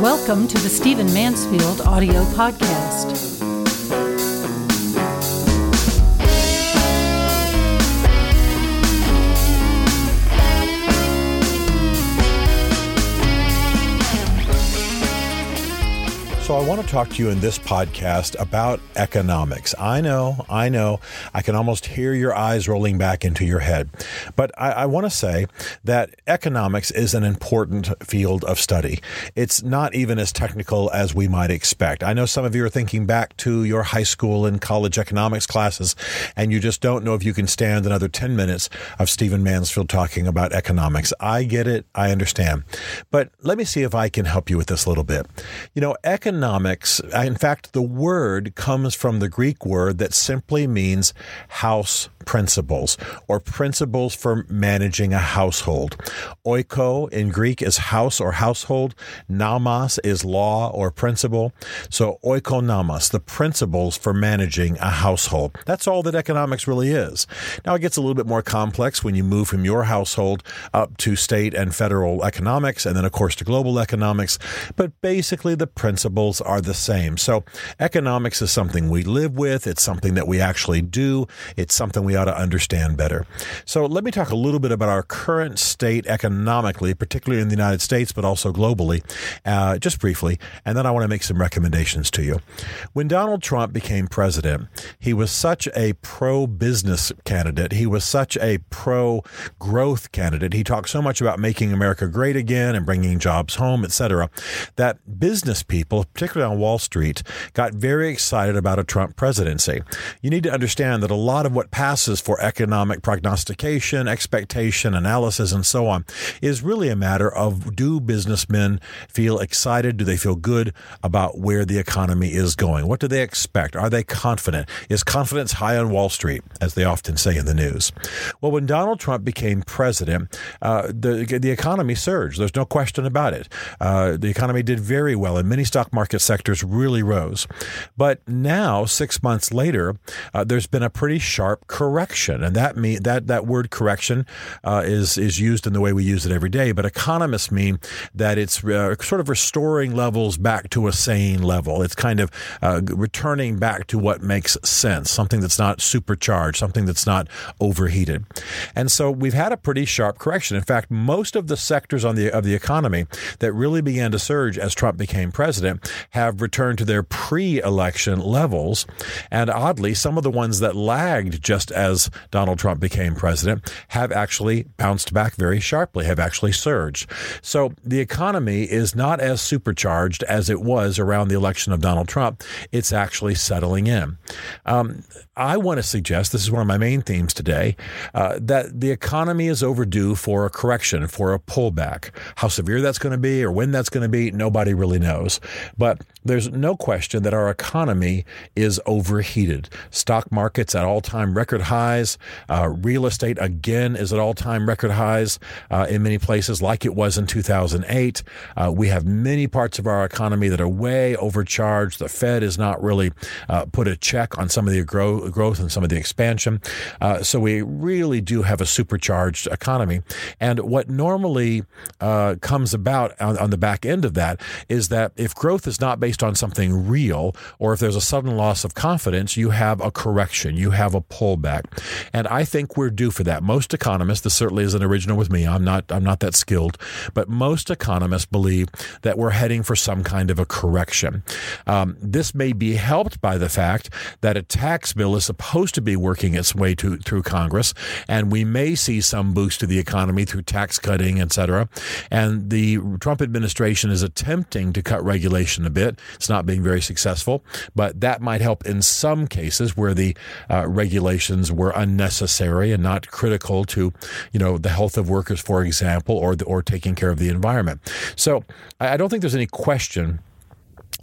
Welcome to the Stephen Mansfield audio podcast. So, I want to talk to you in this podcast about economics. I know, I know, I can almost hear your eyes rolling back into your head. But I, I, want to say that economics is an important field of study. It's not even as technical as we might expect. I know some of you are thinking back to your high school and college economics classes, and you just don't know if you can stand another 10 minutes of Stephen Mansfield talking about economics. I get it, I understand. But let me see if I can help you with this a little bit. You know, economics economics, uh, in fact, the word comes from the Greek word that simply means house principles or principles for managing a household. Oiko in Greek is house or household. Nomos is law or principle. So oikonomos, the principles for managing a household. That's all that economics really is. Now it gets a little bit more complex when you move from your household up to state and federal economics and then of course to global economics. But basically the principles are the same. So economics is something we live with. It's something that we actually do. It's something we ought to understand better. So let me talk a little bit about our current state economically, particularly in the United States, but also globally, uh, just briefly, and then I want to make some recommendations to you. When Donald Trump became president, he was such a pro business candidate. He was such a pro growth candidate. He talked so much about making America great again and bringing jobs home, etc., that business people, particularly on Wall Street, got very excited about a Trump presidency. You need to understand that a lot of what passes for economic prognostication, expectation, analysis, and so on is really a matter of do businessmen feel excited? Do they feel good about where the economy is going? What do they expect? Are they confident? Is confidence high on Wall Street, as they often say in the news? Well, when Donald Trump became president, uh, the, the economy surged. There's no question about it. Uh, the economy did very well, and many stock market sectors really rose. But now, six months later, uh, there's been a pretty sharp correction and that mean that that word correction uh, is is used in the way we use it every day. But economists mean that it's uh, sort of restoring levels back to a sane level. It's kind of uh, returning back to what makes sense, something that's not supercharged, something that's not overheated. And so we've had a pretty sharp correction. In fact, most of the sectors on the of the economy that really began to surge as Trump became president have returned to their pre-election levels, and oddly, some of the ones that lagged just as as Donald Trump became president have actually bounced back very sharply, have actually surged. So the economy is not as supercharged as it was around the election of Donald Trump. It's actually settling in. Um, I want to suggest this is one of my main themes today uh, that the economy is overdue for a correction, for a pullback. How severe that's going to be or when that's going to be, nobody really knows. But there's no question that our economy is overheated. Stock markets at all time record highs. Uh, real estate again is at all time record highs uh, in many places, like it was in 2008. Uh, we have many parts of our economy that are way overcharged. The Fed has not really uh, put a check on some of the growth growth and some of the expansion. Uh, so we really do have a supercharged economy. And what normally uh, comes about on, on the back end of that is that if growth is not based on something real, or if there's a sudden loss of confidence, you have a correction, you have a pullback. And I think we're due for that. Most economists, this certainly isn't original with me, I'm not I'm not that skilled, but most economists believe that we're heading for some kind of a correction. Um, this may be helped by the fact that a tax bill is supposed to be working its way to, through Congress, and we may see some boost to the economy through tax cutting, et cetera. And the Trump administration is attempting to cut a bit. It's not being very successful, but that might help in some cases where the uh, regulations were unnecessary and not critical to, you know, the health of workers, for example, or the, or taking care of the environment. So I don't think there's any question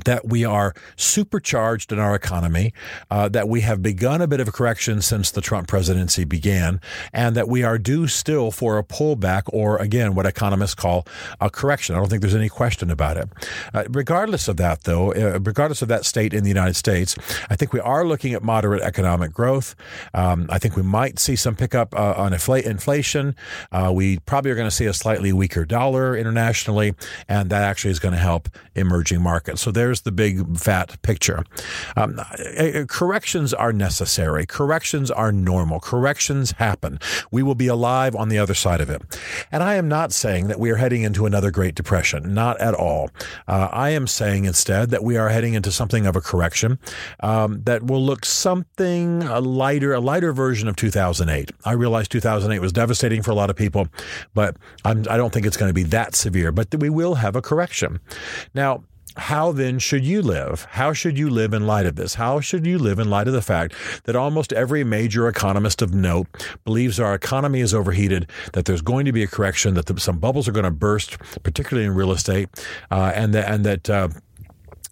that we are supercharged in our economy, uh, that we have begun a bit of a correction since the Trump presidency began, and that we are due still for a pullback or, again, what economists call a correction. I don't think there's any question about it. Uh, regardless of that, though, uh, regardless of that state in the United States, I think we are looking at moderate economic growth. Um, I think we might see some pickup uh, on infl- inflation. Uh, we probably are going to see a slightly weaker dollar internationally, and that actually is going to help emerging markets. So there there's the big fat picture. Um, corrections are necessary. Corrections are normal. Corrections happen. We will be alive on the other side of it. And I am not saying that we are heading into another Great Depression. Not at all. Uh, I am saying instead that we are heading into something of a correction um, that will look something a lighter, a lighter version of 2008. I realize 2008 was devastating for a lot of people, but I'm, I do not think it's going to be that severe. But we will have a correction. Now, how then should you live? How should you live in light of this? How should you live in light of the fact that almost every major economist of note believes our economy is overheated, that there's going to be a correction, that the, some bubbles are going to burst, particularly in real estate, uh, and that and that. Uh,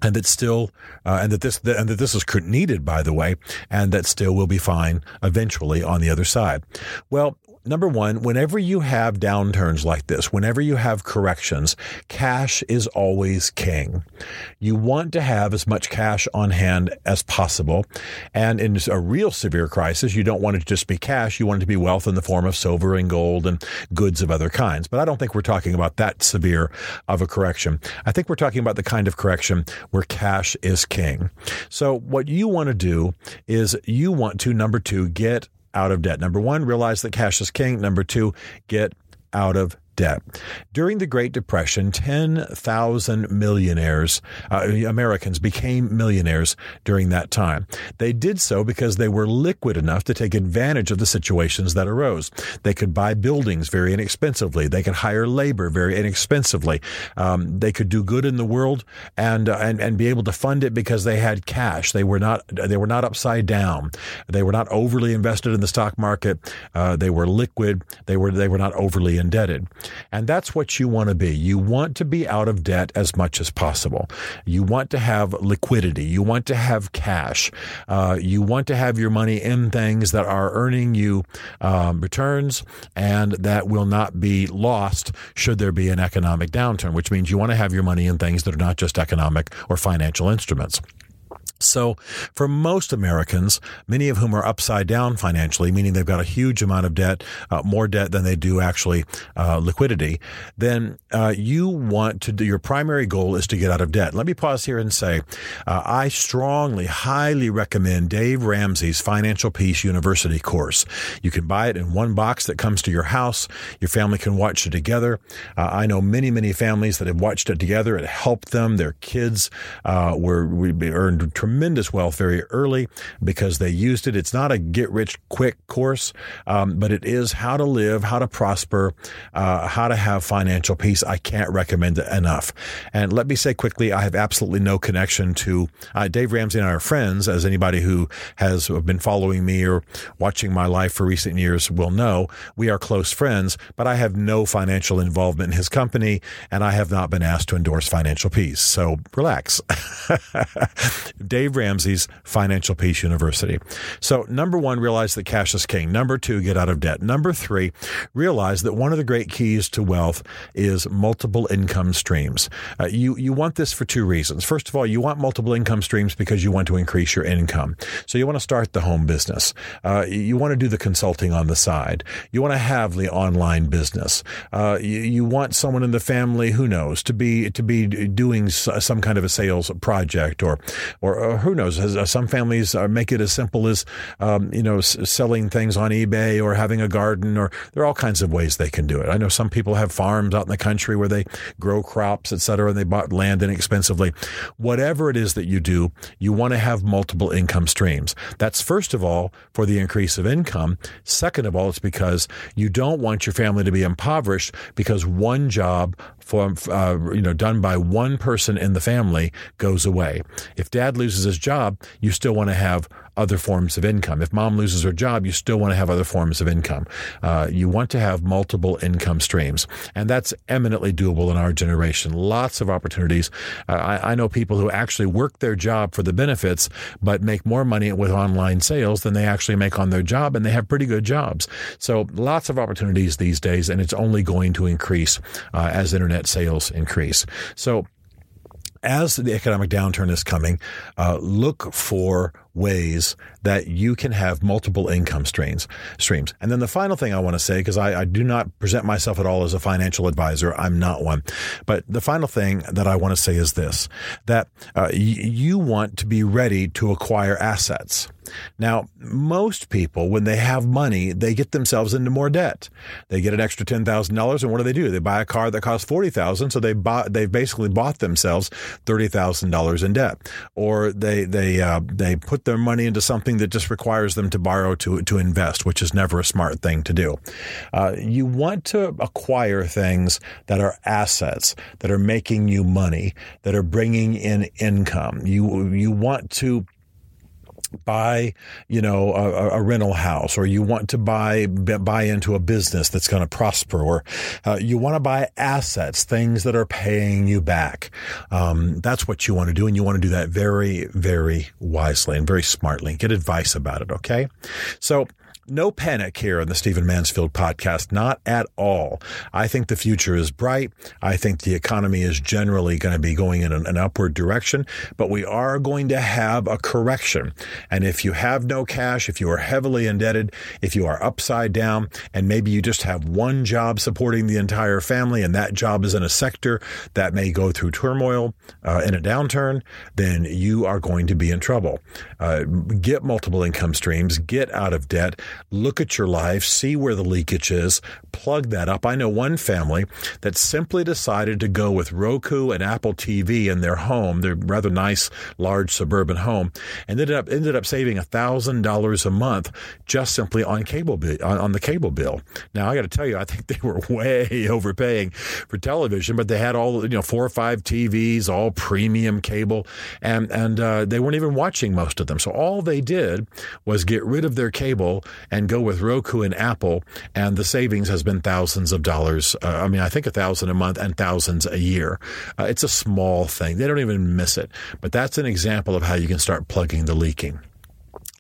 and that still, uh, and that this, and that this is needed, by the way, and that still will be fine eventually on the other side. Well, number one, whenever you have downturns like this, whenever you have corrections, cash is always king. You want to have as much cash on hand as possible. And in a real severe crisis, you don't want it to just be cash. You want it to be wealth in the form of silver and gold and goods of other kinds. But I don't think we're talking about that severe of a correction. I think we're talking about the kind of correction where cash is king. So what you want to do is you want to, number two, get out of debt. Number one, realize that cash is king. Number two, get out of debt. During the Great Depression, 10,000 millionaires, uh, Americans became millionaires during that time. They did so because they were liquid enough to take advantage of the situations that arose. They could buy buildings very inexpensively. They could hire labor very inexpensively. Um, they could do good in the world and, uh, and, and be able to fund it because they had cash. They were not, they were not upside down. They were not overly invested in the stock market. Uh, they were liquid. They were, they were not overly indebted. And that's what you want to be. You want to be out of debt as much as possible. You want to have liquidity. You want to have cash. Uh, you want to have your money in things that are earning you um, returns and that will not be lost should there be an economic downturn, which means you want to have your money in things that are not just economic or financial instruments. So, for most Americans, many of whom are upside down financially, meaning they've got a huge amount of debt, uh, more debt than they do actually uh, liquidity, then uh, you want to do your primary goal is to get out of debt. Let me pause here and say uh, I strongly, highly recommend Dave Ramsey's Financial Peace University course. You can buy it in one box that comes to your house. Your family can watch it together. Uh, I know many, many families that have watched it together. It helped them. Their kids uh, were we earned tremendous tremendous wealth very early because they used it. It's not a get rich quick course, um, but it is how to live, how to prosper, uh, how to have financial peace. I can't recommend it enough. And let me say quickly, I have absolutely no connection to uh, Dave Ramsey and are friends, as anybody who has been following me or watching my life for recent years will know. We are close friends, but I have no financial involvement in his company, and I have not been asked to endorse financial peace. So relax. Dave Dave Ramsey's Financial Peace University. So, number one, realize that cash is king. Number two, get out of debt. Number three, realize that one of the great keys to wealth is multiple income streams. Uh, you, you want this for two reasons. First of all, you want multiple income streams because you want to increase your income. So, you want to start the home business. Uh, you want to do the consulting on the side. You want to have the online business. Uh, you, you want someone in the family, who knows, to be, to be doing some kind of a sales project or, or, who knows? Uh, some families uh, make it as simple as um, you know selling things on eBay or having a garden, or there are all kinds of ways they can do it. I know some people have farms out in the country where they grow crops, et cetera, and they bought land inexpensively. Whatever it is that you do, you want to have multiple income streams. That's first of all for the increase of income. Second of all, it's because you don't want your family to be impoverished because one job for uh, you know done by one person in the family goes away. If dad loses his job, you still want to have other forms of income. If mom loses her job, you still want to have other forms of income. Uh, you want to have multiple income streams, and that's eminently doable in our generation. Lots of opportunities. Uh, I, I know people who actually work their job for the benefits, but make more money with online sales than they actually make on their job, and they have pretty good jobs. So lots of opportunities these days, and it's only going to increase uh, as internet sales increase. So as the economic downturn is coming, uh, look for ways that you can have multiple income streams. Streams. And then the final thing I want to say, because I, I, do not present myself at all as a financial advisor, I'm not one. But the final thing that I want to say is this: that uh, y- you want to be ready to acquire assets. Now, most people, when they have money, they get themselves into more debt. They get an extra ten thousand dollars, and what do they do? They buy a car that costs forty thousand, so they bought they've basically bought themselves thirty thousand dollars in debt, or they they uh, they put their money into something that just requires them to borrow to to invest, which is never a smart thing to do. Uh, you want to acquire things that are assets that are making you money, that are bringing in income. You you want to buy, you know, a, a, rental house, or you want to buy buy into a business that's going to prosper, or uh, you want to buy assets, things that are paying you back. Um, that's what you want to do, and you want to do that very, very wisely and very smartly. Get advice about it. Okay, so no panic here on the Stephen Mansfield podcast, not at all. I think the future is bright. I think the economy is generally going to be going in an, an, upward direction, but we are going to have a correction. And if you have no cash, if you are heavily indebted, if you are upside down, and maybe you just have one job supporting the entire family, and that job is in a sector that may go through turmoil uh, in a downturn, then you are going to be in trouble. Uh, get multiple income streams, get out of debt look at your life, see where the leakage is, plug that up. I know one family that simply decided to go with Roku and Apple TV in their home, their rather nice, large suburban home, and ended up ended up saving thousand dollars a month just simply on cable on, on the cable bill. Now I got to tell you, I think they were way overpaying for television, but they had all you know four or five TVs, all premium cable, and and uh, they weren't even watching most of them. So all they did was get rid of their cable and go with Roku and Apple, and the savings has been thousands of dollars. Uh, I mean, I think a thousand a month and thousands a year. Uh, it's a small thing. They don't even miss it. But that's an example of how you can start plugging the leaking.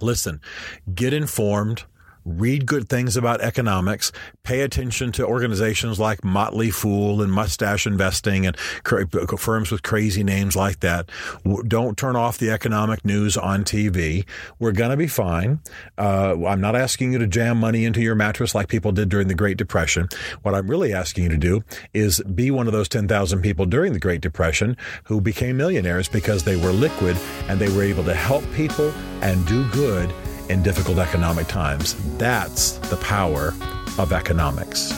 Listen, get informed read good things about economics, pay attention to organizations like Motley Fool and Mustache Investing and firms with crazy names like that. Don't turn off the economic news on TV. We're going to be fine. Uh, I'm not asking you to jam money into your mattress like people did during the Great Depression. What I'm really asking you to do is be one of those 10,000 people during the Great Depression who became millionaires because they were liquid and they were able to help people and do good in difficult economic times. That's the power of economics.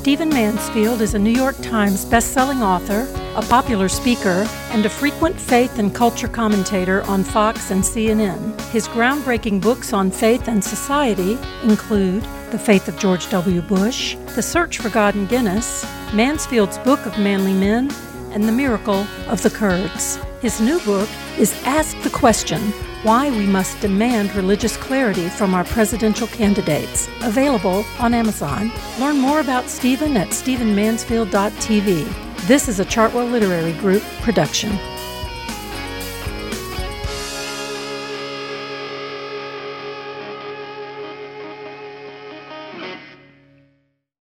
Stephen Mansfield is a New York Times bestselling author, a popular speaker, and a frequent faith and culture commentator on Fox and CNN. His groundbreaking books on faith and society include The Faith of George W. Bush, The Search for God and Guinness, Mansfield's Book of Manly Men, and The Miracle of the Kurds. His new book is Ask the Question Why We Must Demand Religious Clarity from Our Presidential Candidates, available on Amazon. Learn more about Stephen at stephenmansfield.tv. This is a Chartwell Literary Group production.